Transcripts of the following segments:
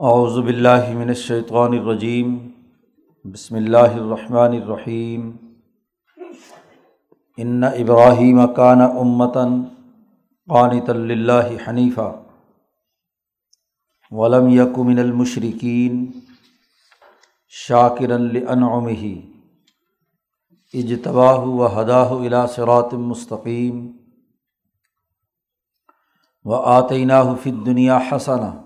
اعوذ باللہ من الشیطان الرجیم، بسم اللہ الرحمن الرحیم۔ ان ابراہیم کان امتاً قانت اللہ حنیفہ ولم یک من المشرقین شاکر لنعمہ اجتباہ و ہداہ الا صراط مستقیم۔ و آتینہ فی الدنیا حسنہ۔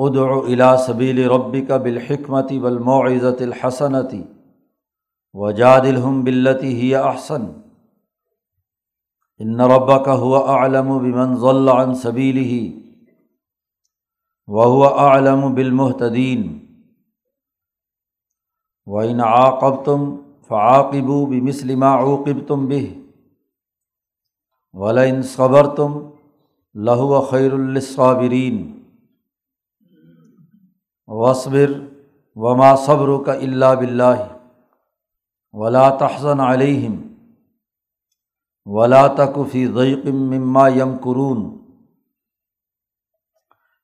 ثمَََََََََََََََََََََََََََََََََََََََََََََََََََََََََََََََََََََََََََََََََََََََََََََََََََََََََََََََََ ملت ابراہیم حنیفہ وما کان من المشرقین انما جعل السبت على الذين اختلفوا فيه وان احسن ان اعلم بمن ضل عن سبيله وہ عالم بالمحتدین و ان عاقب تم فعاقب بمسلم عوقب تم بہ ولئن صبر تم لہو خیر الصابرین وصبر وما صبر کا اللہ بلّہ ولا تحسن علیہم ولا تکفی ضیقم مما یم قرون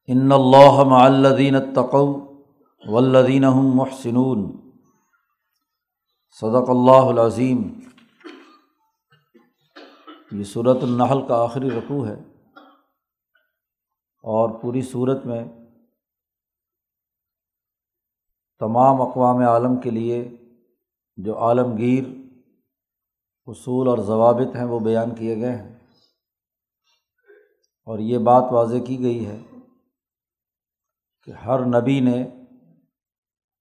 ان اللہ معلدین تقو ولدین محسنون صدق اللہ العظیم یہ صورت النحل کا آخری رقوع ہے اور پوری صورت میں تمام اقوام عالم کے لیے جو عالمگیر اصول اور ضوابط ہیں وہ بیان کیے گئے ہیں۔ اور یہ بات واضح کی گئی ہے کہ ہر نبی نے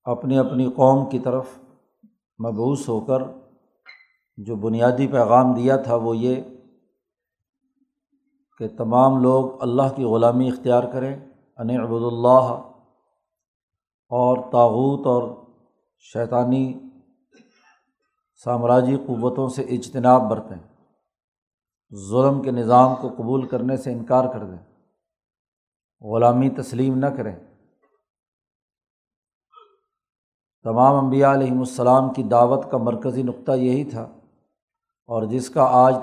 اپنی اپنی قوم کی طرف مبوس ہو کر جو بنیادی پیغام دیا تھا وہ یہ کہ تمام لوگ اللہ کی غلامی اختیار کریں، ان عبد اللہ اور تاوت اور شیطانی سامراجی قوتوں سے اجتناب برتیں۔ ظلم کے نظام کو قبول کرنے سے انکار کر دیں۔ غلامی تسلیم نہ کریں۔ تمام انبیاء علیہم السلام کی دعوت کا مرکزی نقطہ یہی تھا۔ اور جس کا آج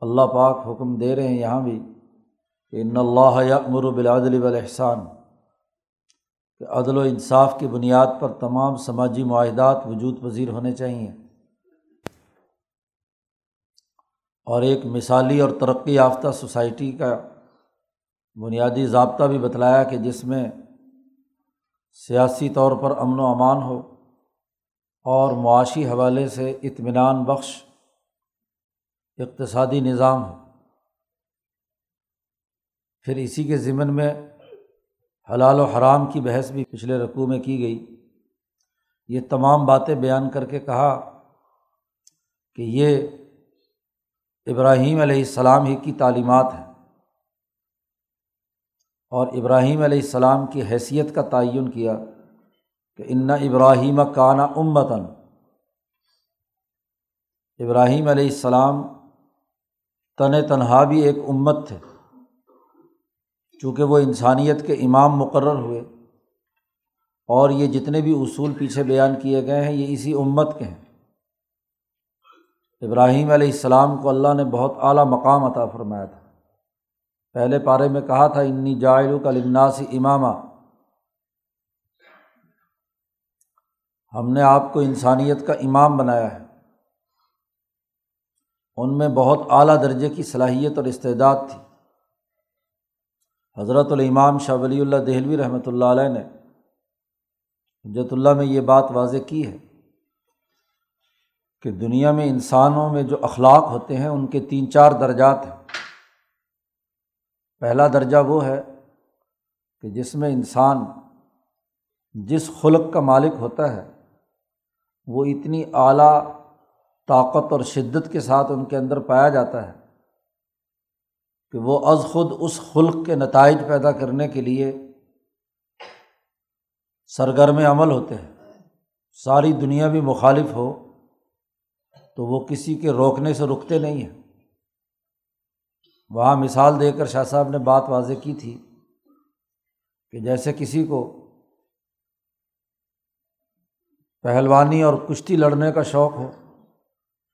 اللہ پاک حکم دے رہے ہیں یہاں بھی کہ ان اللہ امر بلادل والاحسان کہ عدل و انصاف کی بنیاد پر تمام سماجی معاہدات وجود پذیر ہونے چاہئیں۔ اور ایک مثالی اور ترقی یافتہ سوسائٹی کا بنیادی ضابطہ بھی بتلایا کہ جس میں سیاسی طور پر امن و امان ہو اور معاشی حوالے سے اطمینان بخش اقتصادی نظام ہو۔ پھر اسی کے ضمن میں حلال و حرام کی بحث بھی پچھلے رقوع میں کی گئی۔ یہ تمام باتیں بیان کر کے کہا کہ یہ ابراہیم علیہ السلام ہی کی تعلیمات ہیں اور ابراہیم علیہ السلام کی حیثیت کا تعین کیا کہ ان ابراہیم کانا امتاً۔ ابراہیم علیہ السلام تن تنہا بھی ایک امت تھے۔ چونکہ وہ انسانیت کے امام مقرر ہوئے اور یہ جتنے بھی اصول پیچھے بیان کیے گئے ہیں، یہ اسی امت کے ہیں۔ ابراہیم علیہ السلام کو اللہ نے بہت اعلیٰ مقام عطا فرمایا تھا۔ پہلے پارے میں کہا تھا، انی جائل کا لناسی امامہ ہم نے آپ کو انسانیت کا امام بنایا ہے۔ ان میں بہت اعلیٰ درجے کی صلاحیت اور استعداد تھی۔ حضرت الامام شاہ ولی اللہ دہلوی رحمۃ اللہ علیہ نے حجت اللہ میں یہ بات واضح کی ہے کہ دنیا میں انسانوں میں جو اخلاق ہوتے ہیں ان کے تین چار درجات ہیں۔ پہلا درجہ وہ ہے کہ جس میں انسان جس خلق کا مالک ہوتا ہے، وہ اتنی اعلیٰ طاقت اور شدت کے ساتھ ان کے اندر پایا جاتا ہے۔ کہ وہ از خود اس خلق کے نتائج پیدا کرنے کے لیے سرگرم عمل ہوتے ہیں۔ ساری دنیا بھی مخالف ہو تو وہ کسی کے روکنے سے رکتے نہیں ہیں۔ وہاں مثال دے کر شاہ صاحب نے بات واضح کی تھی کہ جیسے کسی کو پہلوانی اور کشتی لڑنے کا شوق ہو،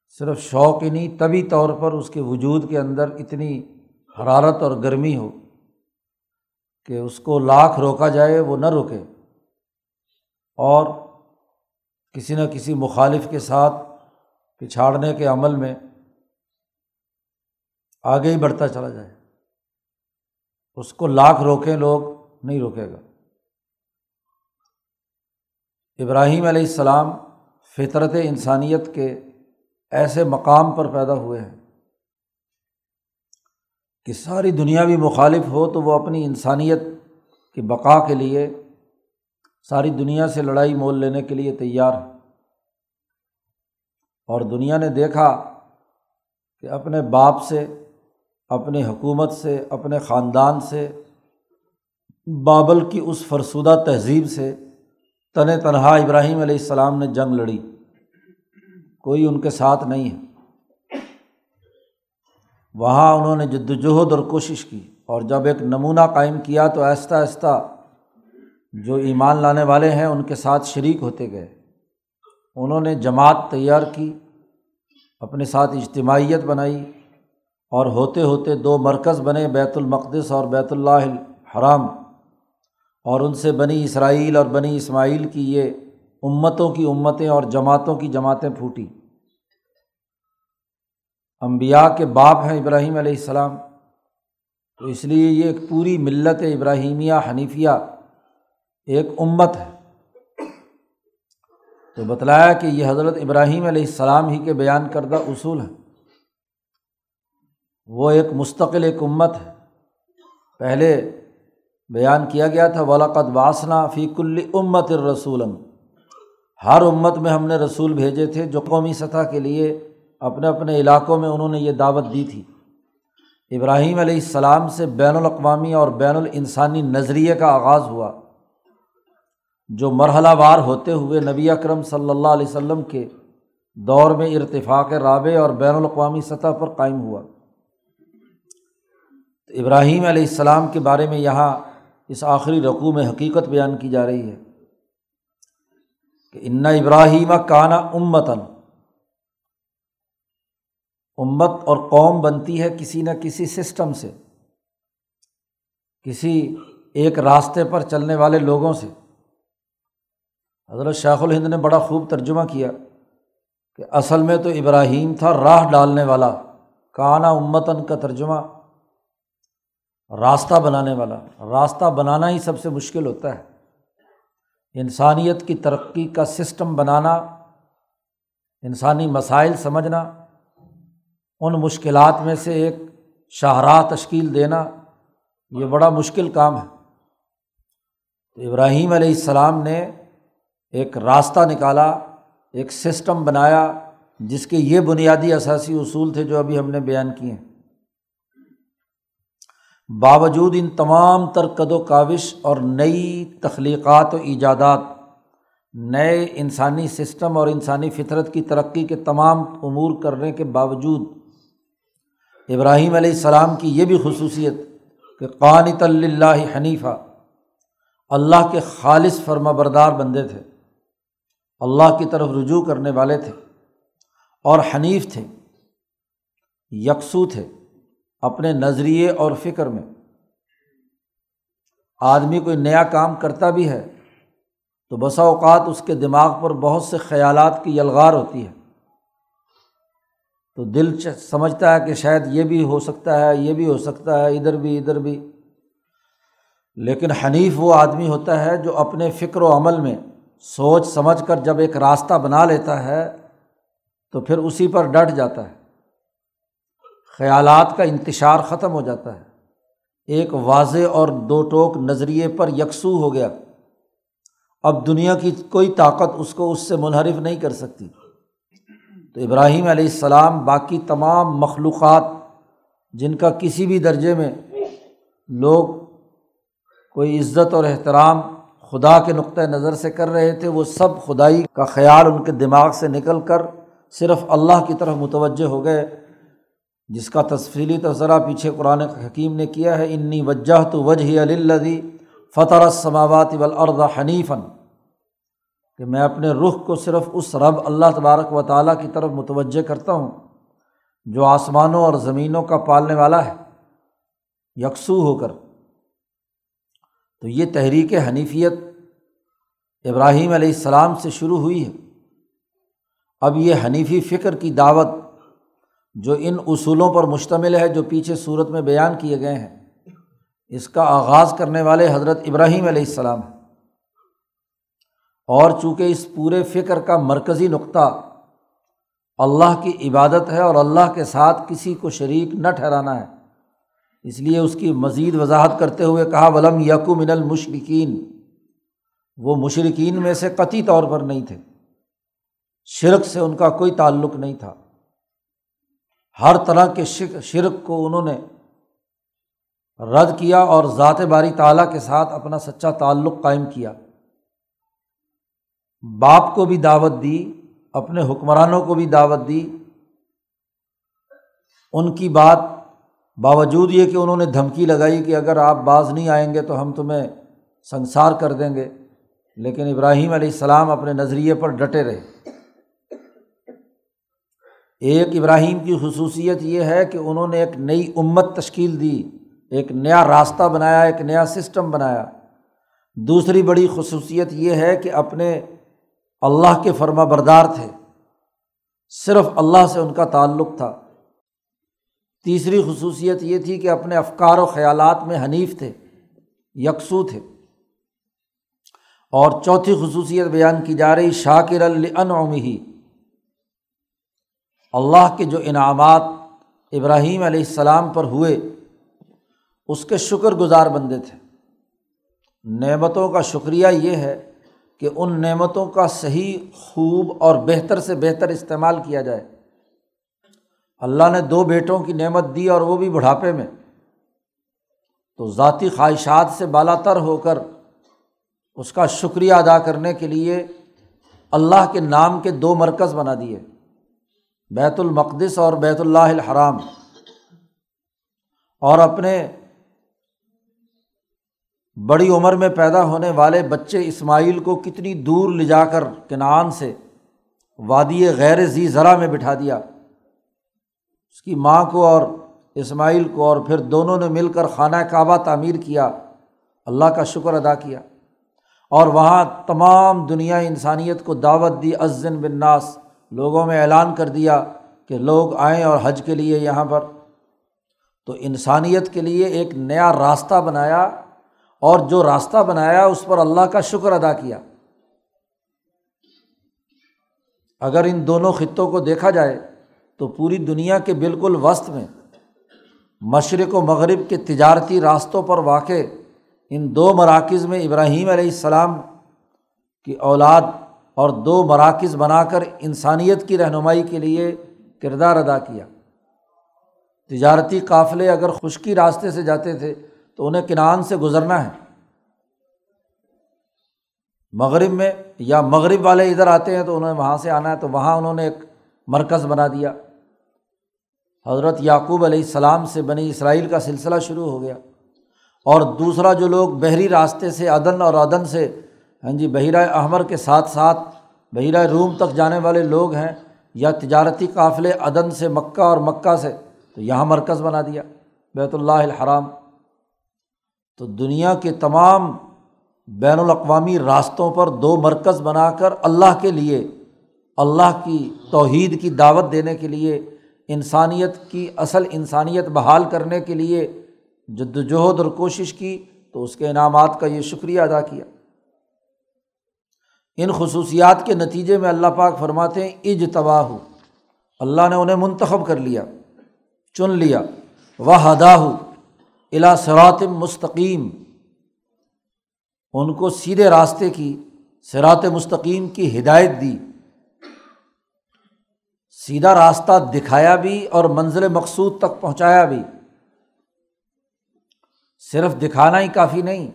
صرف شوق ہی نہیں، طبی طور پر اس کے وجود کے اندر اتنی حرارت اور گرمی ہو کہ اس کو لاکھ روکا جائے، وہ نہ روکے۔ اور کسی نہ کسی مخالف کے ساتھ پچھاڑنے کے عمل میں آگے ہی بڑھتا چلا جائے۔ اس کو لاکھ روکیں لوگ، نہیں روکے گا۔ ابراہیم علیہ السلام فطرت انسانیت کے ایسے مقام پر پیدا ہوئے ہیں۔ کہ ساری دنیا بھی مخالف ہو تو وہ اپنی انسانیت کی بقا کے لیے، ساری دنیا سے لڑائی مول لینے کے لیے تیار ہے۔ اور دنیا نے دیکھا کہ اپنے باپ سے، اپنی حکومت سے، اپنے خاندان سے، بابل کی اس فرسودہ تہذیب سے تن تنہا ابراہیم علیہ السلام نے جنگ لڑی۔ کوئی ان کے ساتھ نہیں ہے۔ وہاں انہوں نے جد وجہد اور کوشش کی اور جب ایک نمونہ قائم کیا تو آہستہ آہستہ جو ایمان لانے والے ہیں ان کے ساتھ شریک ہوتے گئے۔ انہوں نے جماعت تیار کی، اپنے ساتھ اجتماعیت بنائی اور ہوتے ہوتے دو مرکز بنے، بیت المقدس اور بیت اللہ الحرام۔ اور ان سے بنی اسرائیل اور بنی اسماعیل کی یہ امتوں کی امتیں اور جماعتوں کی جماعتیں پھوٹی امبیا کے باپ ہیں ابراہیم علیہ السلام۔ تو اس لیے یہ ایک پوری ملت ابراہیمیہ حنیفیہ ایک امت ہے۔ تو بتلایا کہ یہ حضرت ابراہیم علیہ السلام ہی کے بیان کردہ اصول ہیں۔ وہ ایک مستقل ایک امت ہے۔ پہلے بیان کیا گیا تھا ولاقت واسنا فی کل امت الرسول ہر امت میں ہم نے رسول بھیجے تھے جو قومی سطح کے لیے اپنے اپنے علاقوں میں انہوں نے یہ دعوت دی تھی۔ ابراہیم علیہ السلام سے بین الاقوامی اور بین الانسانی نظریے کا آغاز ہوا۔ جو مرحلہ وار ہوتے ہوئے نبی اکرم صلی اللہ علیہ وسلم کے دور میں ارتفاق رابع اور بین الاقوامی سطح پر قائم ہوا۔ تو ابراہیم علیہ السلام کے بارے میں یہاں اس آخری رقوع میں حقیقت بیان کی جا رہی ہے کہ ان ابراہیم کانا امتن امت اور قوم بنتی ہے کسی نہ کسی سسٹم سے، کسی ایک راستے پر چلنے والے لوگوں سے۔ حضرت شیخ الہند نے بڑا خوب ترجمہ کیا کہ اصل میں تو ابراہیم تھا راہ ڈالنے والا، کانا امتن کا ترجمہ، راستہ بنانے والا۔ راستہ بنانا ہی سب سے مشکل ہوتا ہے۔ انسانیت کی ترقی کا سسٹم بنانا، انسانی مسائل سمجھنا۔ ان مشکلات میں سے ایک شاہراہ تشکیل دینا، یہ بڑا مشکل کام ہے۔ تو ابراہیم علیہ السلام نے ایک راستہ نکالا، ایک سسٹم بنایا، جس کے یہ بنیادی اثاثی اصول تھے جو ابھی ہم نے بیان کیے ہیں۔ باوجود ان تمام تر قد و کاوش اور نئی تخلیقات و ایجادات، نئے انسانی سسٹم اور انسانی فطرت کی ترقی کے تمام امور کرنے کے باوجود ابراہیم علیہ السلام کی یہ بھی خصوصیت کہ قانت اللہ حنیفہ، اللہ کے خالص فرما بردار بندے تھے، اللہ کی طرف رجوع کرنے والے تھے اور حنیف تھے، یکسو تھے اپنے نظریے اور فکر میں۔ آدمی کوئی نیا کام کرتا بھی ہے تو بسا اوقات اس کے دماغ پر بہت سے خیالات کی یلغار ہوتی ہے۔ تو دل سمجھتا ہے کہ شاید یہ بھی ہو سکتا ہے، یہ بھی ہو سکتا ہے، ادھر بھی ادھر بھی۔ لیکن حنیف وہ آدمی ہوتا ہے جو اپنے فکر و عمل میں سوچ سمجھ کر جب ایک راستہ بنا لیتا ہے تو پھر اسی پر ڈٹ جاتا ہے۔ خیالات کا انتشار ختم ہو جاتا ہے۔ ایک واضح اور دو ٹوک نظریے پر یکسو ہو گیا۔ اب دنیا کی کوئی طاقت اس کو اس سے منحرف نہیں کر سکتی۔ تو ابراہیم علیہ السلام باقی تمام مخلوقات جن کا کسی بھی درجے میں لوگ کوئی عزت اور احترام خدا کے نقطۂ نظر سے کر رہے تھے، وہ سب خدائی کا خیال ان کے دماغ سے نکل کر صرف اللہ کی طرف متوجہ ہو گئے، جس کا تفصیلی تذرہ پیچھے قرآن حکیم نے کیا ہے، انی وجہ تو وجہ علی فطر سماوات والارض حنیفاً کہ میں اپنے رخ کو صرف اس رب اللہ تبارک و تعالیٰ کی طرف متوجہ کرتا ہوں جو آسمانوں اور زمینوں کا پالنے والا ہے، یکسو ہو کر۔ تو یہ تحریک حنیفیت ابراہیم علیہ السلام سے شروع ہوئی ہے۔ اب یہ حنیفی فکر کی دعوت جو ان اصولوں پر مشتمل ہے جو پیچھے صورت میں بیان کیے گئے ہیں، اس کا آغاز کرنے والے حضرت ابراہیم علیہ السلام ہیں۔ اور چونکہ اس پورے فکر کا مرکزی نقطہ اللہ کی عبادت ہے اور اللہ کے ساتھ کسی کو شریک نہ ٹھہرانا ہے، اس لیے اس کی مزید وضاحت کرتے ہوئے کہا، ولم یقو من المشرقین وہ مشرقین میں سے قطعی طور پر نہیں تھے۔ شرک سے ان کا کوئی تعلق نہیں تھا۔ ہر طرح کے شرک کو انہوں نے رد کیا اور ذات باری تعالیٰ کے ساتھ اپنا سچا تعلق قائم کیا۔ باپ کو بھی دعوت دی، اپنے حکمرانوں کو بھی دعوت دی۔ ان کی بات باوجود یہ کہ انہوں نے دھمکی لگائی کہ اگر آپ باز نہیں آئیں گے تو ہم تمہیں سنسار کر دیں گے۔ لیکن ابراہیم علیہ السلام اپنے نظریے پر ڈٹے رہے۔ ایک ابراہیم کی خصوصیت یہ ہے کہ انہوں نے ایک نئی امت تشکیل دی، ایک نیا راستہ بنایا، ایک نیا سسٹم بنایا۔ دوسری بڑی خصوصیت یہ ہے کہ اپنے اللہ کے فرما بردار تھے۔ صرف اللہ سے ان کا تعلق تھا۔ تیسری خصوصیت یہ تھی کہ اپنے افکار و خیالات میں حنیف تھے، یکسو تھے۔ اور چوتھی خصوصیت بیان کی جا رہی شاکر العنعی اللہ کے جو انعامات ابراہیم علیہ السلام پر ہوئے، اس کے شکر گزار بندے تھے۔ نعمتوں کا شکریہ یہ ہے کہ ان نعمتوں کا صحیح خوب اور بہتر سے بہتر استعمال کیا جائے۔ اللہ نے دو بیٹوں کی نعمت دی اور وہ بھی بڑھاپے میں۔ تو ذاتی خواہشات سے بالا تر ہو کر اس کا شکریہ ادا کرنے کے لیے اللہ کے نام کے دو مرکز بنا دیے۔ بیت المقدس اور بیت اللہ الحرام۔ اور اپنے بڑی عمر میں پیدا ہونے والے بچے اسماعیل کو کتنی دور لے جا کر کنان سے وادی غیر ذی ذرا میں بٹھا دیا۔ اس کی ماں کو اور اسماعیل کو اور پھر دونوں نے مل کر خانہ کعبہ تعمیر کیا۔ اللہ کا شکر ادا کیا۔ اور وہاں تمام دنیا انسانیت کو دعوت دی۔ عزن بن ناس لوگوں میں اعلان کر دیا کہ لوگ آئیں اور حج کے لیے یہاں پر۔ تو انسانیت کے لیے ایک نیا راستہ بنایا۔ اور جو راستہ بنایا اس پر اللہ کا شکر ادا کیا۔ اگر ان دونوں خطوں کو دیکھا جائے تو پوری دنیا کے بالکل وسط میں مشرق و مغرب کے تجارتی راستوں پر واقع ان دو مراکز میں ابراہیم علیہ السلام کی اولاد اور دو مراکز بنا کر انسانیت کی رہنمائی کے لیے کردار ادا کیا۔ تجارتی قافلے اگر خشکی راستے سے جاتے تھے تو انہیں کنان سے گزرنا ہے۔ مغرب میں یا مغرب والے ادھر آتے ہیں تو انہیں وہاں سے آنا ہے، تو وہاں انہوں نے ایک مرکز بنا دیا۔ حضرت یعقوب علیہ السلام سے بنی اسرائیل کا سلسلہ شروع ہو گیا۔ اور دوسرا جو لوگ بحری راستے سے عدن اور عدن سے ہاں جی بحیرۂ احمر کے ساتھ ساتھ بحیرۂ روم تک جانے والے لوگ ہیں یا تجارتی قافلے عدن سے مکہ اور مکہ سے، تو یہاں مرکز بنا دیا، بیت اللہ الحرام۔ تو دنیا کے تمام بین الاقوامی راستوں پر دو مرکز بنا کر اللہ کے لیے، اللہ کی توحید کی دعوت دینے کے لیے، انسانیت کی اصل انسانیت بحال کرنے کے لیے جد وجہد اور کوشش کی تو اس کے انعامات کا یہ شکریہ ادا کیا۔ ان خصوصیات کے نتیجے میں اللہ پاک فرماتے ہیں اج تباہ اللہ نے انہیں منتخب کر لیا، چن لیا وہ ہدا ہو الا سرات مستقیم۔ ان کو سیدھے راستے کی سرات مستقیم کی ہدایت دی۔ سیدھا راستہ دکھایا بھی اور منزل مقصود تک پہنچایا بھی۔ صرف دکھانا ہی کافی نہیں،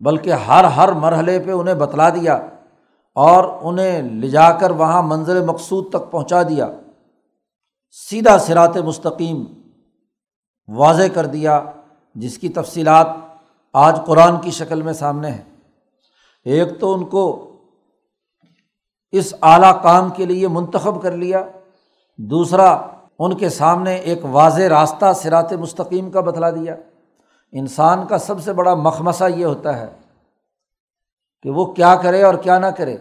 بلکہ ہر ہر مرحلے پہ انہیں بتلا دیا اور انہیں لے جا کر وہاں منظر مقصود تک پہنچا دیا۔ سیدھا سرات مستقیم واضح کر دیا۔ جس کی تفصیلات آج قرآن کی شکل میں سامنے ہے ایک تو ان کو اس اعلیٰ کام کے لیے منتخب کر لیا۔ دوسرا، ان کے سامنے ایک واضح راستہ سرات مستقیم کا بتلا دیا۔ انسان کا سب سے بڑا مخمسہ یہ ہوتا ہے کہ وہ کیا کرے اور کیا نہ کرے۔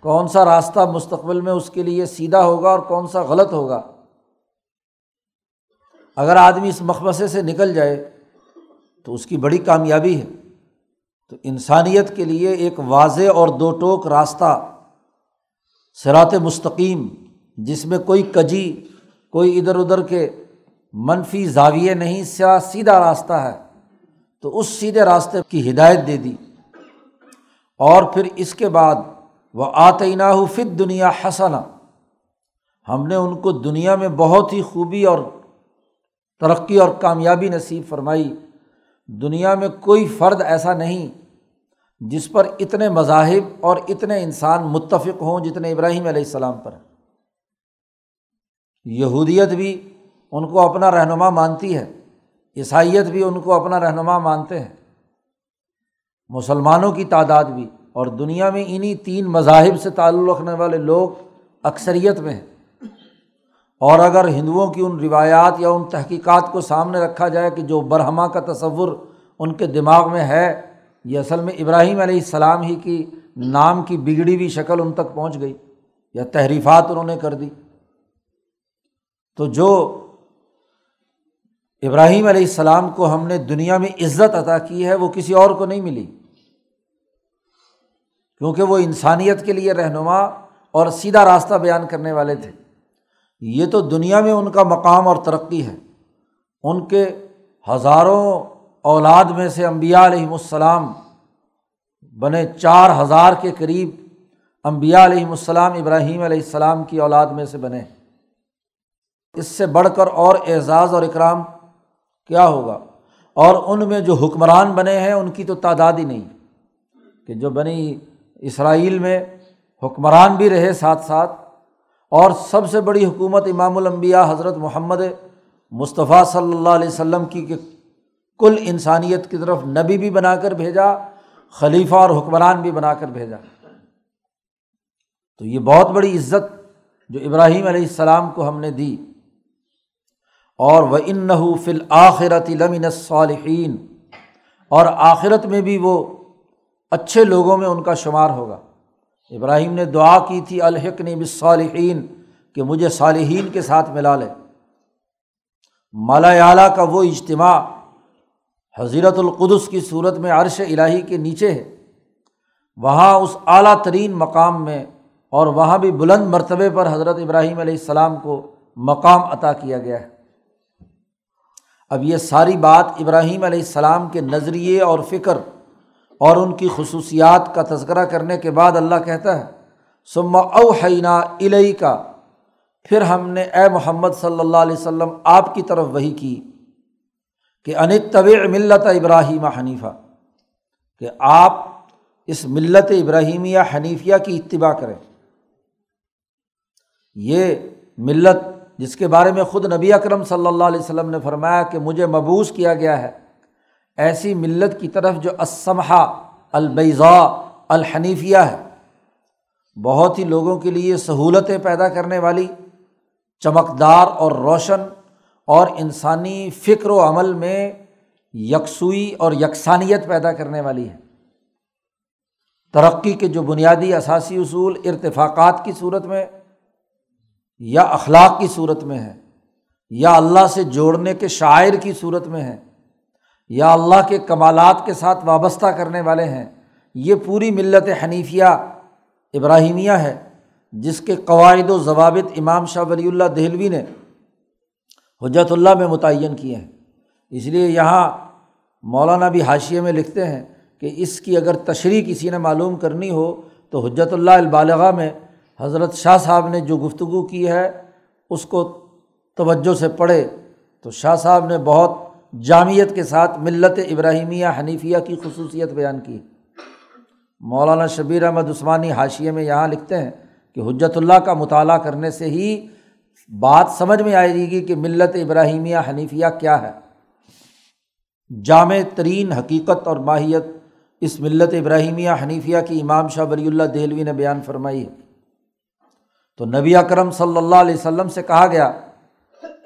کون سا راستہ مستقبل میں اس کے لیے سیدھا ہوگا اور کون سا غلط ہوگا؟ اگر آدمی اس مخمسے سے نکل جائے تو اس کی بڑی کامیابی ہے۔ تو انسانیت کے لیے ایک واضح اور دو ٹوک راستہ سرات مستقیم، جس میں کوئی کجی، کوئی ادھر ادھر کے منفی زاویے نہیں سیا سیدھا راستہ ہے۔ تو اس سیدھے راستے کی ہدایت دے دی۔ اور پھر اس کے بعد وہ آتعینہ فت دنیا حسنا۔ ہم نے ان کو دنیا میں بہت ہی خوبی اور ترقی اور کامیابی نصیب فرمائی۔ دنیا میں کوئی فرد ایسا نہیں جس پر اتنے مذاہب اور اتنے انسان متفق ہوں جتنے ابراہیم علیہ السلام پر۔ یہودیت بھی ان کو اپنا رہنما مانتی ہے، عیسائیت بھی ان کو اپنا رہنما مانتے ہیں۔ مسلمانوں کی تعداد بھی، اور دنیا میں انہیں تین مذاہب سے تعلق رکھنے والے لوگ اکثریت میں ہیں۔ اور اگر ہندوؤں کی ان روایات یا ان تحقیقات کو سامنے رکھا جائے کہ جو برہما کا تصور ان کے دماغ میں ہے، یہ اصل میں ابراہیم علیہ السلام ہی کی نام کی بگڑی ہوئی شکل ان تک پہنچ گئی یا تحریفات انہوں نے کر دی۔ تو جو ابراہیم علیہ السلام کو ہم نے دنیا میں عزت عطا کی ہے، وہ کسی اور کو نہیں ملی۔ کیونکہ وہ انسانیت کے لیے رہنما اور سیدھا راستہ بیان کرنے والے تھے۔ یہ تو دنیا میں ان کا مقام اور ترقی ہے۔ ان کے ہزاروں اولاد میں سے امبیا علیہم السلام، بنے چار ہزار کے قریب امبیا علیہم السلام، ابراہیم علیہ السلام کی اولاد میں سے بنے۔ اس سے بڑھ کر اور اعزاز اور اکرام کیا ہوگا؟ اور ان میں جو حکمران بنے ہیں، ان کی تو تعداد ہی نہیں۔ کہ جو بنی اسرائیل میں حکمران بھی رہے ساتھ ساتھ اور سب سے بڑی حکومت امام الانبیاء حضرت محمد مصطفیٰ صلی اللہ علیہ وسلم کی کہ کل انسانیت کی طرف نبی بھی بنا کر بھیجا، خلیفہ اور حکمران بھی بنا کر بھیجا۔ تو یہ بہت بڑی عزت جو ابراہیم علیہ السلام کو ہم نے دی۔ اور وہ ان ابراہیم نے دعا کی تھی الحقن بصالحین کہ مجھے صالحین کے ساتھ ملا لے۔ مالا اعلیٰ کا وہ اجتماع حضیرت القدس کی صورت میں عرش الٰہی کے نیچے ہے۔ وہاں اس اعلیٰ ترین مقام میں اور وہاں بھی بلند مرتبے پر حضرت ابراہیم علیہ السلام کو مقام عطا کیا گیا ہے۔ اب یہ ساری بات ابراہیم علیہ السلام کے نظریے اور فکر اور ان کی خصوصیات کا تذکرہ کرنے کے بعد اللہ کہتا ہے سما اوحینا الہی کا پھر ہم نے اے محمد صلی اللہ علیہ وسلم آپ کی طرف وہی کی کہ انت طبع ملت ابراہیم حنیفہ، کہ آپ اس ملت ابراہیمیہ حنیفیہ کی اتباع کریں۔ یہ ملت جس کے بارے میں خود نبی اکرم صلی اللہ علیہ وسلم نے فرمایا کہ مجھے مبوس کیا گیا ہے۔ ایسی ملت کی طرف جو اسمحا البیضا الحنیفیہ ہے۔ بہت ہی لوگوں کے لیے سہولتیں پیدا کرنے والی، چمکدار اور روشن اور انسانی فکر و عمل میں یکسوئی اور یکسانیت پیدا کرنے والی ہے۔ ترقی کے جو بنیادی اثاثی اصول ارتفاقات کی صورت میں یا اخلاق کی صورت میں ہے یا اللہ سے جوڑنے کے شاعر کی صورت میں ہے۔ یا اللہ کے کمالات کے ساتھ وابستہ کرنے والے ہیں۔ یہ پوری ملت حنیفیہ ابراہیمیہ ہے، جس کے قواعد و ضوابط امام شاہ ولی اللہ دہلوی نے حجرت اللہ میں متعین کیے ہیں۔ اس لیے یہاں مولانا بھی حاشیے میں لکھتے ہیں کہ اس کی اگر تشریح کسی نے معلوم کرنی ہو تو حجرت اللہ البالغ میں حضرت شاہ صاحب نے جو گفتگو کی ہے، اس کو توجہ سے پڑھے۔ تو شاہ صاحب نے بہت جامعت کے ساتھ ملت ابراہیمیہ حنیفیہ کی خصوصیت بیان کی۔ مولانا شبیر احمد عثمانی حاشیے میں یہاں لکھتے ہیں کہ حجت اللہ کا مطالعہ کرنے سے ہی بات سمجھ میں آئے گی کہ ملت ابراہیمیہ حنیفیہ کیا ہے۔ جامع ترین حقیقت اور ماہیت اس ملت ابراہیمیہ حنیفیہ کی امام شاہ ولی اللہ دہلوی نے بیان فرمائی ہے۔ تو نبی اکرم صلی اللہ علیہ وسلم سے کہا گیا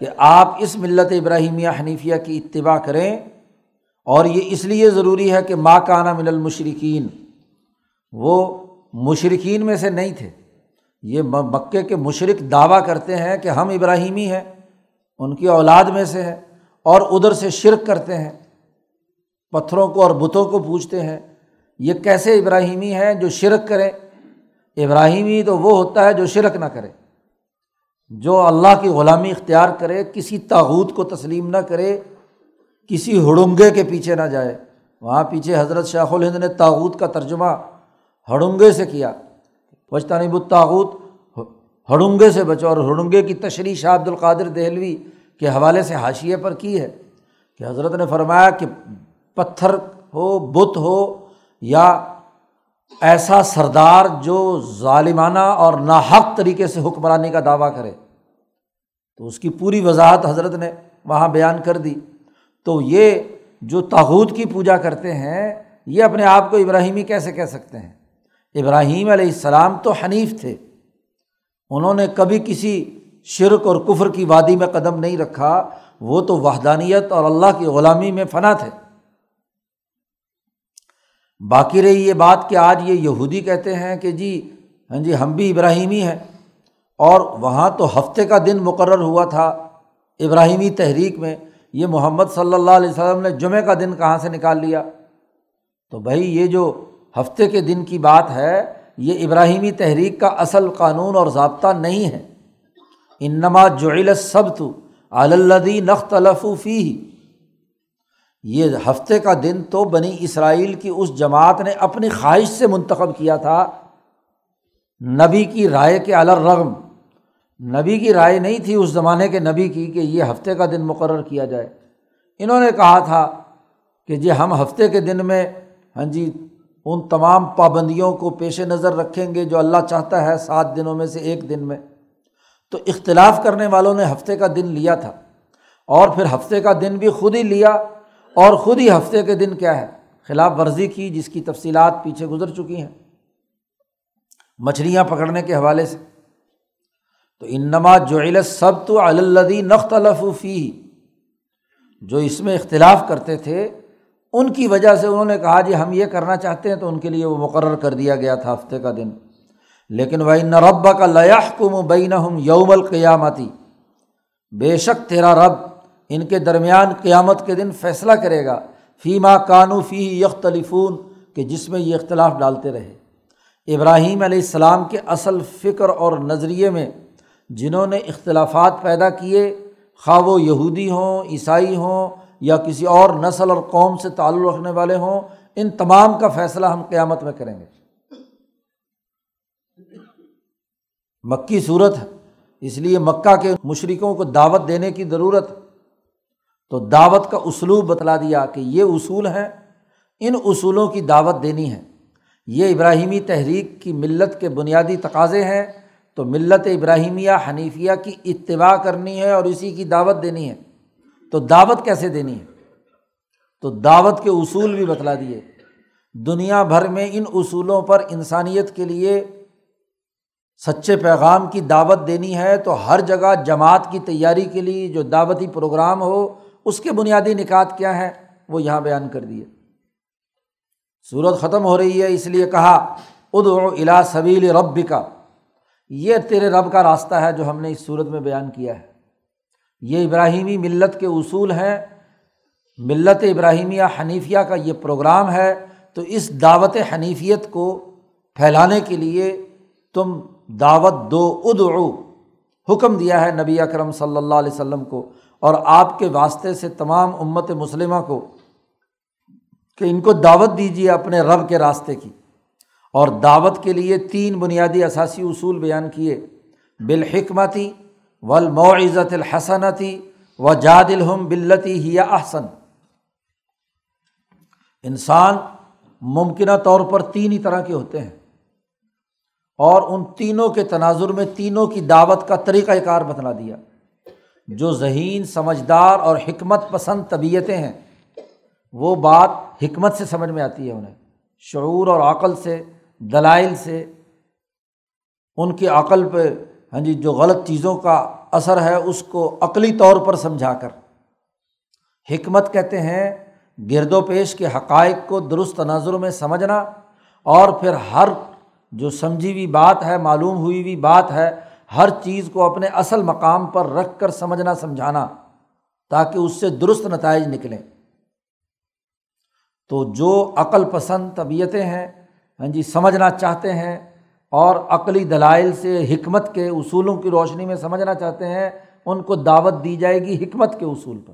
کہ آپ اس ملت ابراہیمیہ حنیفیہ کی اتباع کریں اور یہ اس لیے ضروری ہے کہ ماں کانا من المشرقین وہ مشرقین میں سے نہیں تھے۔ یہ مکے کے مشرق دعویٰ کرتے ہیں کہ ہم ابراہیمی ہیں، ان کی اولاد میں سے ہیں اور ادھر سے شرک کرتے ہیں، پتھروں کو اور بتوں کو پوچھتے ہیں، یہ کیسے ابراہیمی ہیں جو شرک کرے ابراہیمی تو وہ ہوتا ہے جو شرک نہ کرے۔ جو اللہ کی غلامی اختیار کرے، کسی تاوت کو تسلیم نہ کرے، کسی ہڑنگے کے پیچھے نہ جائے۔ وہاں پیچھے حضرت شیخ الہند نے تاوت کا ترجمہ ہڑنگے سے کیا۔ بچتا نہیں بتاوت ہڑنگے سے بچو، اور ہڑنگے کی تشریح شاہ عبد القادر دہلوی کے حوالے سے حاشیے پر کی ہے کہ حضرت نے فرمایا کہ پتھر ہو، بت ہو یا ایسا سردار جو ظالمانہ اور ناحق طریقے سے حکمرانی کا دعویٰ کرے۔ تو اس کی پوری وضاحت حضرت نے وہاں بیان کر دی۔ تو یہ جو تاحود کی پوجا کرتے ہیں، یہ اپنے آپ کو ابراہیمی کیسے کہہ سکتے ہیں؟ ابراہیم علیہ السلام تو حنیف تھے۔ انہوں نے کبھی کسی شرک اور کفر کی وادی میں قدم نہیں رکھا۔ وہ تو وحدانیت اور اللہ کی غلامی میں فنا تھے۔ باقی رہی یہ بات کہ آج یہ یہودی کہتے ہیں کہ جی ہاں جی ہم بھی ابراہیمی ہیں۔ اور وہاں تو ہفتے کا دن مقرر ہوا تھا ابراہیمی تحریک میں۔ یہ محمد صلی اللہ علیہ وسلم نے جمعہ کا دن کہاں سے نکال لیا؟ تو بھائی، یہ جو ہفتے کے دن کی بات ہے، یہ ابراہیمی تحریک کا اصل قانون اور ضابطہ نہیں ہے۔ انما جو سب تو اللہدی نخت الفوفی یہ ہفتے کا دن تو بنی اسرائیل کی اس جماعت نے اپنی خواہش سے منتخب کیا تھا۔ نبی کی رائے کے الرغم۔ نبی کی رائے نہیں تھی اس زمانے کے نبی کی کہ یہ ہفتے کا دن مقرر کیا جائے۔ انہوں نے کہا تھا کہ جی ہم ہفتے کے دن میں ہاں جی ان تمام پابندیوں کو پیش نظر رکھیں گے جو اللہ چاہتا ہے سات دنوں میں سے ایک دن میں۔ تو اختلاف کرنے والوں نے ہفتے کا دن لیا تھا اور پھر ہفتے کا دن بھی خود ہی لیا۔ اور خود ہی ہفتے کے دن کیا ہے؟ خلاف ورزی کی جس کی تفصیلات پیچھے گزر چکی ہیں۔ مچھلیاں پکڑنے کے حوالے سے۔ تو انما جو سب تو اللدی نخت الفی جو اس میں اختلاف کرتے تھے، ان کی وجہ سے انہوں نے کہا جی ہم یہ کرنا چاہتے ہیں تو ان کے لیے وہ مقرر کر دیا گیا تھا ہفتے کا دن۔ لیکن وہ نربا کا لیاح کم بین ہم یوم القیامتی۔ بے شک تیرا رب ان کے درمیان قیامت کے دن فیصلہ کرے گا، فیما کانو فی یختلفون، کہ جس میں یہ اختلاف ڈالتے رہے۔ ابراہیم علیہ السلام کے اصل فکر اور نظریے میں جنہوں نے اختلافات پیدا کیے، خواہ وہ یہودی ہوں، عیسائی ہوں، یا کسی اور نسل اور قوم سے تعلق رکھنے والے ہوں، ان تمام کا فیصلہ ہم قیامت میں کریں گے۔ مکی صورت ہے۔ اس لیے مکہ کے مشرقوں کو دعوت دینے کی ضرورت تو دعوت کا اسلوب بتلا دیا کہ یہ اصول ہیں، ان اصولوں کی دعوت دینی ہے۔ یہ ابراہیمی تحریک کی ملت کے بنیادی تقاضے ہیں، تو ملت ابراہیمیہ حنیفیہ کی اتباع کرنی ہے اور اسی کی دعوت دینی ہے۔ تو دعوت کیسے دینی ہے؟ تو دعوت کے اصول بھی بتلا دیے۔ دنیا بھر میں ان اصولوں پر انسانیت کے لیے سچے پیغام کی دعوت دینی ہے، تو ہر جگہ جماعت کی تیاری کے لیے جو دعوتی پروگرام ہو اس کے بنیادی نکات کیا ہے وہ یہاں بیان کر دیے۔ صورت ختم ہو رہی ہے، اس لیے کہا اد الا سبیل رب کا یہ تیرے رب کا راستہ ہے جو ہم نے اس صورت میں بیان کیا ہے۔ یہ ابراہیمی ملت کے اصول ہیں۔ ملت ابراہیمیہ حنیفیہ کا یہ پروگرام ہے۔ تو اس دعوت حنیفیت کو پھیلانے کے لیے تم دعوت دو، ادعو، حکم دیا ہے نبی اکرم صلی اللہ علیہ وسلم کو۔ اور آپ کے واسطے سے تمام امت مسلمہ کو کہ ان کو دعوت دیجیے اپنے رب کے راستے کی اور دعوت کے لیے تین بنیادی اثاثی اصول بیان کیے۔ بالحکمتی ولمعزت الحسنتی و جاد الحم بلتی ہی احسن۔ انسان ممکنہ طور پر تین ہی طرح کے ہوتے ہیں اور ان تینوں کے تناظر میں تینوں کی دعوت کا طریقۂ کار بتلا دیا۔ جو ذہین، سمجھدار اور حکمت پسند طبیعتیں ہیں، وہ بات حکمت سے سمجھ میں آتی ہے انہیں۔ شعور اور عقل سے، دلائل سے، ان کی عقل پہ ہاں جی جو غلط چیزوں کا اثر ہے، اس کو عقلی طور پر سمجھا کر۔ حکمت کہتے ہیں، گرد و پیش کے حقائق کو درست تناظر میں سمجھنا اور پھر ہر جو سمجھی ہوئی بات ہے، معلوم ہوئی ہوئی بات ہے ہر چیز کو اپنے اصل مقام پر رکھ کر سمجھنا، سمجھانا، تاکہ اس سے درست نتائج نکلیں۔ تو جو عقل پسند طبیعتیں ہیں ہاں جی سمجھنا چاہتے ہیں اور عقلی دلائل سے حکمت کے اصولوں کی روشنی میں سمجھنا چاہتے ہیں، ان کو دعوت دی جائے گی حکمت کے اصول پر۔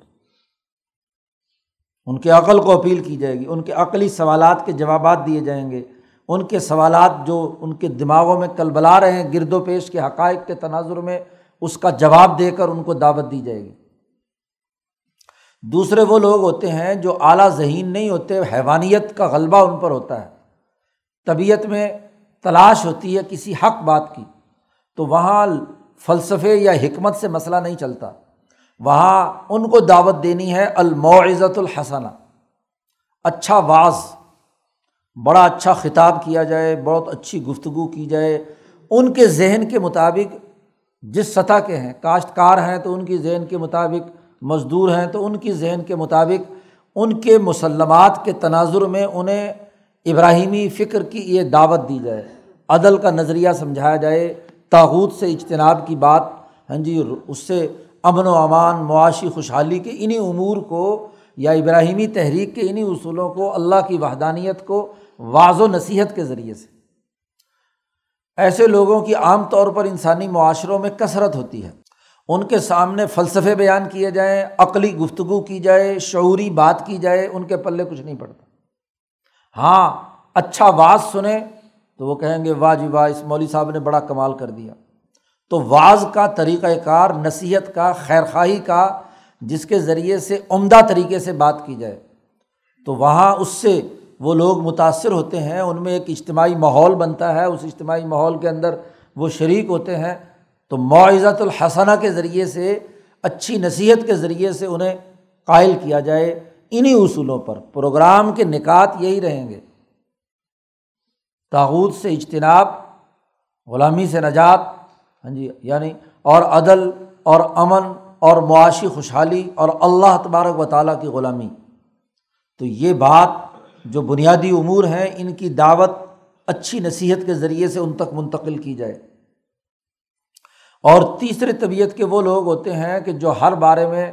ان کے عقل کو اپیل کی جائے گی، ان کے عقلی سوالات کے جوابات دیے جائیں گے۔ ان کے سوالات جو ان کے دماغوں میں کل بلا رہے ہیں، گرد و پیش کے حقائق کے تناظر میں اس کا جواب دے کر ان کو دعوت دی جائے گی۔ دوسرے وہ لوگ ہوتے ہیں جو اعلیٰ ذہین نہیں ہوتے، حیوانیت کا غلبہ ان پر ہوتا ہے۔ طبیعت میں تلاش ہوتی ہے کسی حق بات کی، تو وہاں فلسفے یا حکمت سے مسئلہ نہیں چلتا۔ وہاں ان کو دعوت دینی ہے المعزت الحسنہ۔ اچھا واض بڑا اچھا خطاب کیا جائے، بہت اچھی گفتگو کی جائے۔ ان کے ذہن کے مطابق جس سطح کے ہیں، کاشتکار ہیں تو ان کی ذہن کے مطابق، مزدور ہیں تو ان کی ذہن کے مطابق۔ ان کے مسلمات کے تناظر میں انہیں ابراہیمی فکر کی یہ دعوت دی جائے۔ عدل کا نظریہ سمجھایا جائے۔ تاحود سے اجتناب کی بات ہاں جی اس سے امن و امان، معاشی خوشحالی کے انہیں امور کو یا ابراہیمی تحریک کے انہیں اصولوں کو، اللہ کی وحدانیت کو واض و نصیحت کے ذریعے سے۔ ایسے لوگوں کی عام طور پر انسانی معاشروں میں کثرت ہوتی ہے۔ ان کے سامنے فلسفے بیان کیے جائیں، عقلی گفتگو کی جائے، شعوری بات کی جائے، ان کے پلے کچھ نہیں پڑتا ہاں اچھا واز سنیں تو وہ کہیں گے، واہ جی واہ، اس مولوی صاحب نے بڑا کمال کر دیا۔ تو واز کا طریقۂ کار، نصیحت کا، خیر خواہی کا، جس کے ذریعے سے عمدہ طریقے سے بات کی جائے۔ تو وہاں اس سے وہ لوگ متاثر ہوتے ہیں، ان میں ایک اجتماعی ماحول بنتا ہے، اس اجتماعی ماحول کے اندر وہ شریک ہوتے ہیں۔ تو معزت الحسنہ کے ذریعے سے، اچھی نصیحت کے ذریعے سے انہیں قائل کیا جائے انہیں اصولوں پر۔ پروگرام کے نکات یہی رہیں گے۔ تاحود سے اجتناب، غلامی سے نجات ہاں جی یعنی اور عدل اور امن اور معاشی خوشحالی اور اللہ تبارک و تعالیٰ کی غلامی۔ تو یہ بات جو بنیادی امور ہیں، ان کی دعوت اچھی نصیحت کے ذریعے سے ان تک منتقل کی جائے۔ اور تیسرے طبیعت کے وہ لوگ ہوتے ہیں کہ جو ہر بارے میں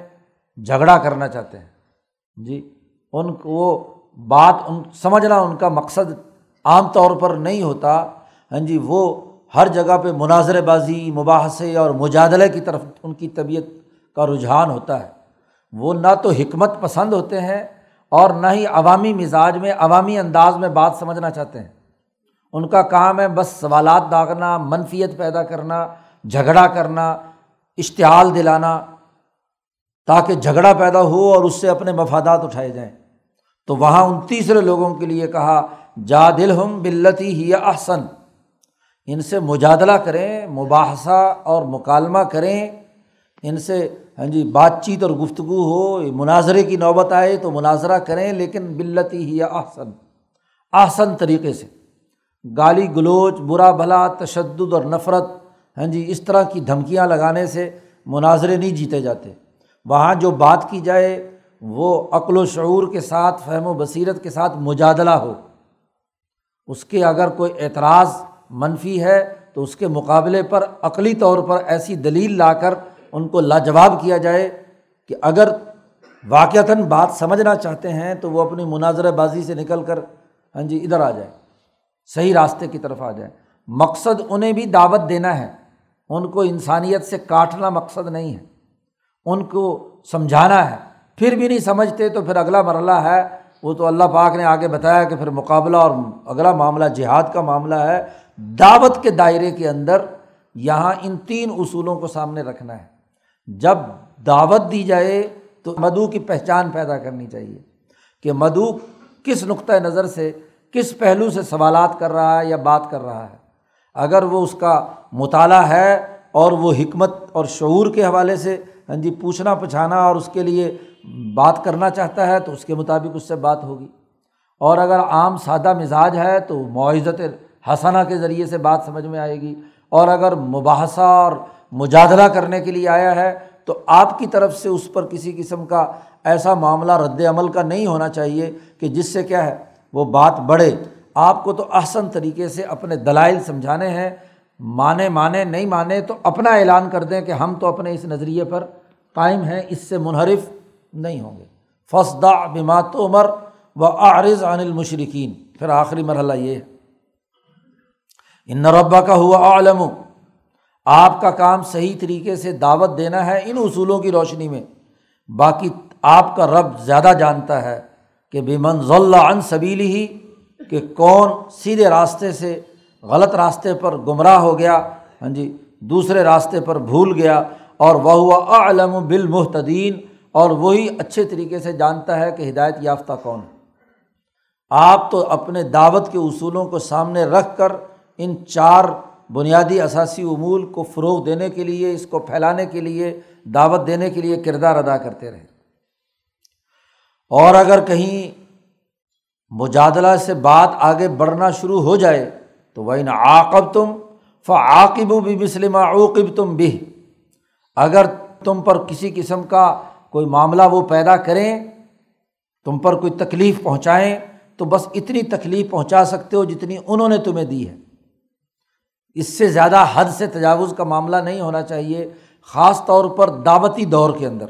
جھگڑا کرنا چاہتے ہیں۔ جی ان کو وہ بات، ان، سمجھنا ان کا مقصد عام طور پر نہیں ہوتا۔ ہاں جی وہ ہر جگہ پہ مناظر بازی، مباحثے اور مجادلے کی طرف ان کی طبیعت کا رجحان ہوتا ہے۔ وہ نہ تو حکمت پسند ہوتے ہیں اور نہ ہی عوامی مزاج میں، عوامی انداز میں بات سمجھنا چاہتے ہیں۔ ان کا کام ہے بس سوالات داغنا، منفیت پیدا کرنا، جھگڑا کرنا، اشتعال دلانا، تاکہ جھگڑا پیدا ہو اور اس سے اپنے مفادات اٹھائے جائیں۔ تو وہاں ان تیسرے لوگوں کے لیے کہا جا دل ہم بلتی ہی احسن۔ ان سے مجادلہ کریں، مباحثہ اور مکالمہ کریں۔ ان سے ہاں جی بات چیت اور گفتگو ہو، مناظرے کی نوبت آئے تو مناظرہ کریں، لیکن بلتی ہی احسن۔ احسن طریقے سے۔ گالی گلوچ، برا بھلا، تشدد اور نفرت ہاں جی اس طرح کی دھمکیاں لگانے سے مناظرے نہیں جیتے جاتے۔ وہاں جو بات کی جائے، وہ عقل و شعور کے ساتھ، فہم و بصیرت کے ساتھ مجادلہ ہو۔ اس کے اگر کوئی اعتراض منفی ہے، تو اس کے مقابلے پر عقلی طور پر ایسی دلیل لا کر ان کو لاجواب کیا جائے کہ اگر واقعتاً بات سمجھنا چاہتے ہیں تو وہ اپنی مناظر بازی سے نکل کر ہاں جی ادھر آ جائے صحیح راستے کی طرف آ جائے مقصد انہیں بھی دعوت دینا ہے۔ ان کو انسانیت سے کاٹنا مقصد نہیں ہے۔ ان کو سمجھانا ہے۔ پھر بھی نہیں سمجھتے تو پھر اگلا مرحلہ ہے۔ وہ تو اللہ پاک نے آگے بتایا کہ پھر مقابلہ اور اگلا معاملہ جہاد کا معاملہ ہے۔ دعوت کے دائرے کے اندر یہاں ان تین اصولوں کو سامنے رکھنا ہے۔ جب دعوت دی جائے تو مدعو کی پہچان پیدا کرنی چاہیے کہ مدعو کس نقطۂ نظر سے، کس پہلو سے سوالات کر رہا ہے یا بات کر رہا ہے۔ اگر وہ اس کا مطالعہ ہے اور وہ حکمت اور شعور کے حوالے سے ہاں جی پوچھنا پچھانا اور اس کے لیے بات کرنا چاہتا ہے تو اس کے مطابق اس سے بات ہوگی۔ اور اگر عام سادہ مزاج ہے تو معزت حسنہ کے ذریعے سے بات سمجھ میں آئے گی۔ اور اگر مباحثہ اور مجادلہ کرنے کے لیے آیا ہے، تو آپ کی طرف سے اس پر کسی قسم کا ایسا معاملہ رد عمل کا نہیں ہونا چاہیے کہ جس سے کیا ہے، وہ بات بڑھے۔ آپ کو تو احسن طریقے سے اپنے دلائل سمجھانے ہیں۔ مانے مانے، نہیں مانے تو اپنا اعلان کر دیں کہ ہم تو اپنے اس نظریے پر قائم ہیں، اس سے منحرف نہیں ہوں گے۔ فسدا بمات عمر و عارض عن المشرقین پھر آخری مرحلہ یہ ہے۔ ان ربا کا ہوا عالم آپ کا کام صحیح طریقے سے دعوت دینا ہے ان اصولوں کی روشنی میں۔ باقی آپ کا رب زیادہ جانتا ہے کہ بے منظ عن سبیلی ہی کہ کون سیدھے راستے سے غلط راستے پر گمراہ ہو گیا ہاں جی دوسرے راستے پر بھول گیا، اور وہ ہوا علم بالمحتدین اور وہی اچھے طریقے سے جانتا ہے کہ ہدایت یافتہ کون۔ ہے آپ تو اپنے دعوت کے اصولوں کو سامنے رکھ کر ان چار بنیادی اثاثی امول کو فروغ دینے کے لیے، اس کو پھیلانے کے لیے، دعوت دینے کے لیے کردار ادا کرتے رہے۔ اور اگر کہیں مجادلہ سے بات آگے بڑھنا شروع ہو جائے، تو وہ نہ عاقب تم فعاقب بھی مسلم عوقب تم بھی اگر تم پر کسی قسم کا کوئی معاملہ وہ پیدا کریں، تم پر کوئی تکلیف پہنچائیں، تو بس اتنی تکلیف پہنچا سکتے ہو جتنی انہوں نے تمہیں دی ہے۔ اس سے زیادہ حد سے تجاوز کا معاملہ نہیں ہونا چاہیے، خاص طور پر دعوتی دور کے اندر۔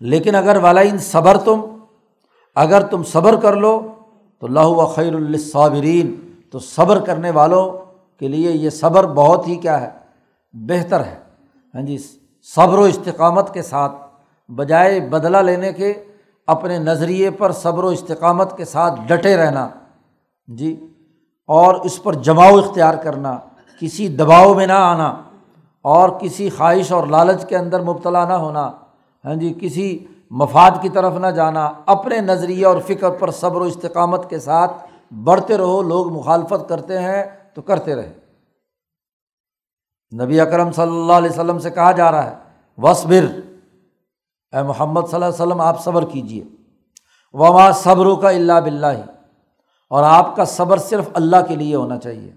لیکن اگر والین صبر تم، اگر تم صبر کر لو، تو اللہ و خیر الصابرین تو صبر کرنے والوں کے لیے یہ صبر بہت ہی کیا ہے؟ بہتر ہے۔ ہاں جی صبر و استقامت کے ساتھ، بجائے بدلہ لینے کے، اپنے نظریے پر صبر و استقامت کے ساتھ ڈٹے رہنا۔ جی۔ اور اس پر جماؤ اختیار کرنا، کسی دباؤ میں نہ آنا اور کسی خواہش اور لالچ کے اندر مبتلا نہ ہونا۔ ہاں جی کسی مفاد کی طرف نہ جانا۔ اپنے نظریے اور فکر پر صبر و استقامت کے ساتھ بڑھتے رہو۔ لوگ مخالفت کرتے ہیں تو کرتے رہے۔ نبی اکرم صلی اللہ علیہ وسلم سے کہا جا رہا ہے وصبر اے محمد صلی اللہ علیہ وسلم، آپ صبر کیجیے وما صبر کا اللہ بلّہ اور آپ کا صبر صرف اللہ کے لیے ہونا چاہیے۔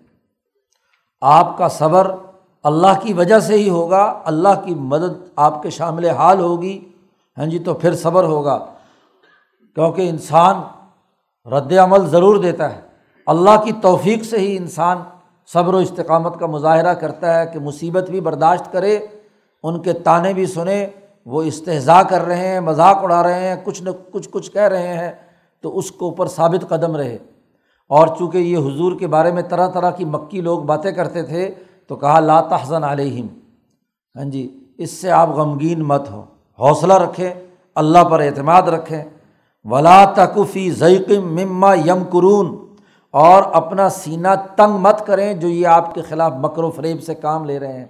آپ کا صبر اللہ کی وجہ سے ہی ہوگا، اللہ کی مدد آپ کے شامل حال ہوگی۔ ہاں جی تو پھر صبر ہوگا۔ کیونکہ انسان رد عمل ضرور دیتا ہے۔ اللہ کی توفیق سے ہی انسان صبر و استقامت کا مظاہرہ کرتا ہے کہ مصیبت بھی برداشت کرے، ان کے تانے بھی سنیں وہ استحضاء کر رہے ہیں، مذاق اڑا رہے ہیں، کچھ نہ کچھ کچھ کہہ رہے ہیں، تو اس کے اوپر ثابت قدم رہے۔ اور چونکہ یہ حضور کے بارے میں طرح طرح کی مکی لوگ باتیں کرتے تھے، تو کہا، لا تحزن علیہم۔ ہاں جی اس سے آپ غمگین مت ہو۔ حوصلہ رکھیں، اللہ پر اعتماد رکھیں۔ ولا تقفی ذیقم مما یم قرون اور اپنا سینہ تنگ مت کریں جو یہ آپ کے خلاف مکر و فریب سے کام لے رہے ہیں۔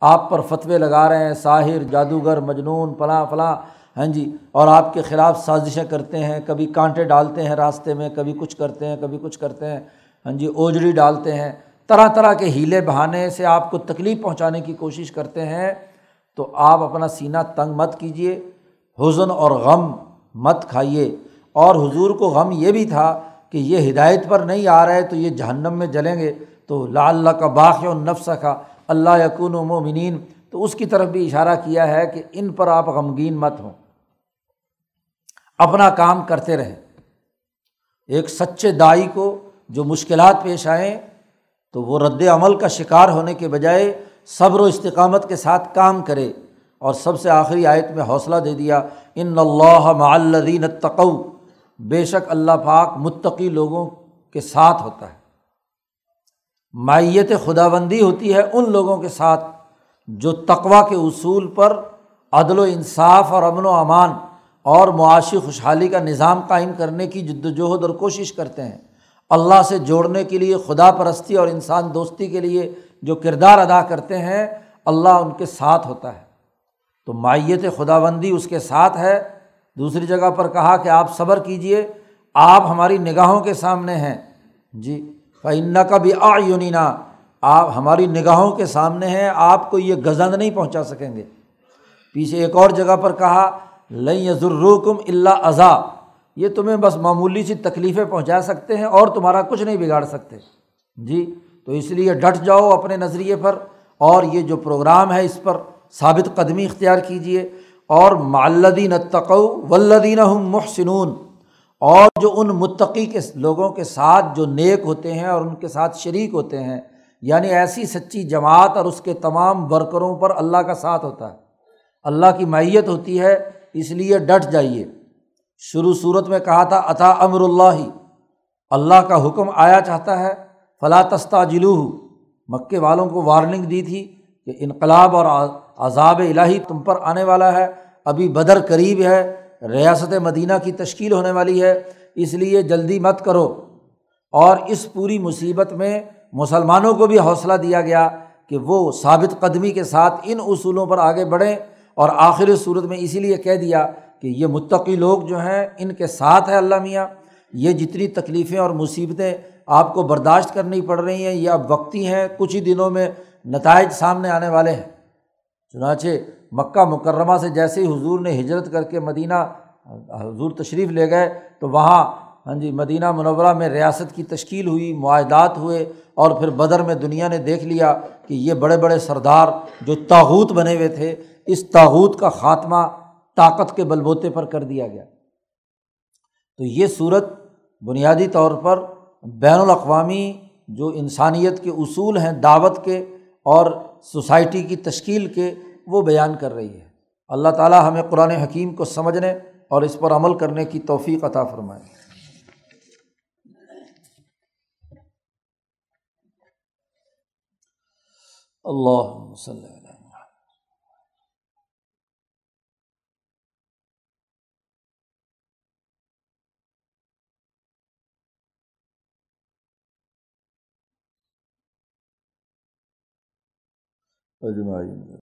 آپ پر فتوے لگا رہے ہیں، ساحر، جادوگر، مجنون، فلاں فلاں۔ ہاں جی اور آپ کے خلاف سازشیں کرتے ہیں، کبھی کانٹے ڈالتے ہیں راستے میں، کبھی کچھ کرتے ہیں، کبھی کچھ کرتے ہیں ہاں جی اوجڑی ڈالتے ہیں، طرح طرح کے ہیلے بہانے سے آپ کو تکلیف پہنچانے کی کوشش کرتے ہیں، تو آپ اپنا سینہ تنگ مت کیجیے حزن اور غم مت کھائیے۔ اور حضور کو غم یہ بھی تھا کہ یہ ہدایت پر نہیں آ رہے تو یہ جہنم میں جلیں گے۔ تو لا اللہ کا باغ و نفس کا اللہ یقون و مومنین۔ تو اس کی طرف بھی اشارہ کیا ہے کہ ان پر آپ غمگین مت ہوں۔ اپنا کام کرتے رہیں۔ ایک سچے دائی کو جو مشکلات پیش آئیں، تو وہ رد عمل کا شکار ہونے کے بجائے صبر و استقامت کے ساتھ کام کرے۔ اور سب سے آخری آیت میں حوصلہ دے دیا، ان اللہ معلدین تقو بے شک اللہ پاک متقی لوگوں کے ساتھ ہوتا ہے۔ مائیت خدا بندی ہوتی ہے ان لوگوں کے ساتھ جو تقوا کے اصول پر عدل و انصاف اور امن و امان اور معاشی خوشحالی کا نظام قائم کرنے کی جد وجہد اور کوشش کرتے ہیں۔ اللہ سے جوڑنے کے لیے، خدا پرستی اور انسان دوستی کے لیے جو کردار ادا کرتے ہیں، اللہ ان کے ساتھ ہوتا ہے۔ تو مائیت خدا بندی اس کے ساتھ ہے۔ دوسری جگہ پر کہا کہ آپ صبر کیجیے آپ ہماری نگاہوں کے سامنے ہیں۔ جی فعن کا بھی آیونینا آپ ہماری نگاہوں کے سامنے ہیں، آپ کو یہ گزند نہیں پہنچا سکیں گے۔ پیچھے ایک اور جگہ پر کہا لئی ضرورکم اللہ اضا یہ تمہیں بس معمولی سی تکلیفیں پہنچا سکتے ہیں اور تمہارا کچھ نہیں بگاڑ سکتے۔ جی تو اس لیے ڈٹ جاؤ اپنے نظریے پر اور یہ جو پروگرام ہے اس پر ثابت قدمی اختیار کیجیے اور معلدین تقو ولدین محسنون، اور جو ان متقی کے لوگوں کے ساتھ جو نیک ہوتے ہیں اور ان کے ساتھ شریک ہوتے ہیں یعنی ایسی سچی جماعت اور اس کے تمام ورکروں پر اللہ کا ساتھ ہوتا ہے۔ اللہ کی معیت ہوتی ہے اس لیے ڈٹ جائیے۔ شروع صورت میں کہا تھا عطا امر اللہ۔ اللہ کا حکم آیا چاہتا ہے فلاں تستہ جلو مکے والوں کو وارننگ دی تھی کہ انقلاب اور عذاب الہی تم پر آنے والا ہے۔ ابھی بدر قریب ہے، ریاست مدینہ کی تشکیل ہونے والی ہے، اس لیے جلدی مت کرو۔ اور اس پوری مصیبت میں مسلمانوں کو بھی حوصلہ دیا گیا کہ وہ ثابت قدمی کے ساتھ ان اصولوں پر آگے بڑھیں۔ اور آخر صورت میں اسی لیے کہہ دیا کہ یہ متقی لوگ جو ہیں، ان کے ساتھ ہے اللہ میاں۔ یہ جتنی تکلیفیں اور مصیبتیں آپ کو برداشت کرنی پڑ رہی ہیں، یہ اب وقتی ہیں، کچھ ہی دنوں میں نتائج سامنے آنے والے ہیں۔ چنانچہ مکہ مکرمہ سے جیسے ہی حضور نے ہجرت کر کے مدینہ، حضور تشریف لے گئے تو وہاں ہاں جی مدینہ منورہ میں ریاست کی تشکیل ہوئی، معاہدات ہوئے۔ اور پھر بدر میں دنیا نے دیکھ لیا کہ یہ بڑے بڑے سردار جو تاحوت بنے ہوئے تھے، اس تاحوت کا خاتمہ طاقت کے بل بوتے پر کر دیا گیا۔ تو یہ صورت بنیادی طور پر بین الاقوامی جو انسانیت کے اصول ہیں، دعوت کے اور سوسائٹی کی تشکیل کے، وہ بیان کر رہی ہے۔ اللہ تعالیٰ ہمیں قرآن حکیم کو سمجھنے اور اس پر عمل کرنے کی توفیق عطا فرمائے۔ اللہ وسلم اجمعین.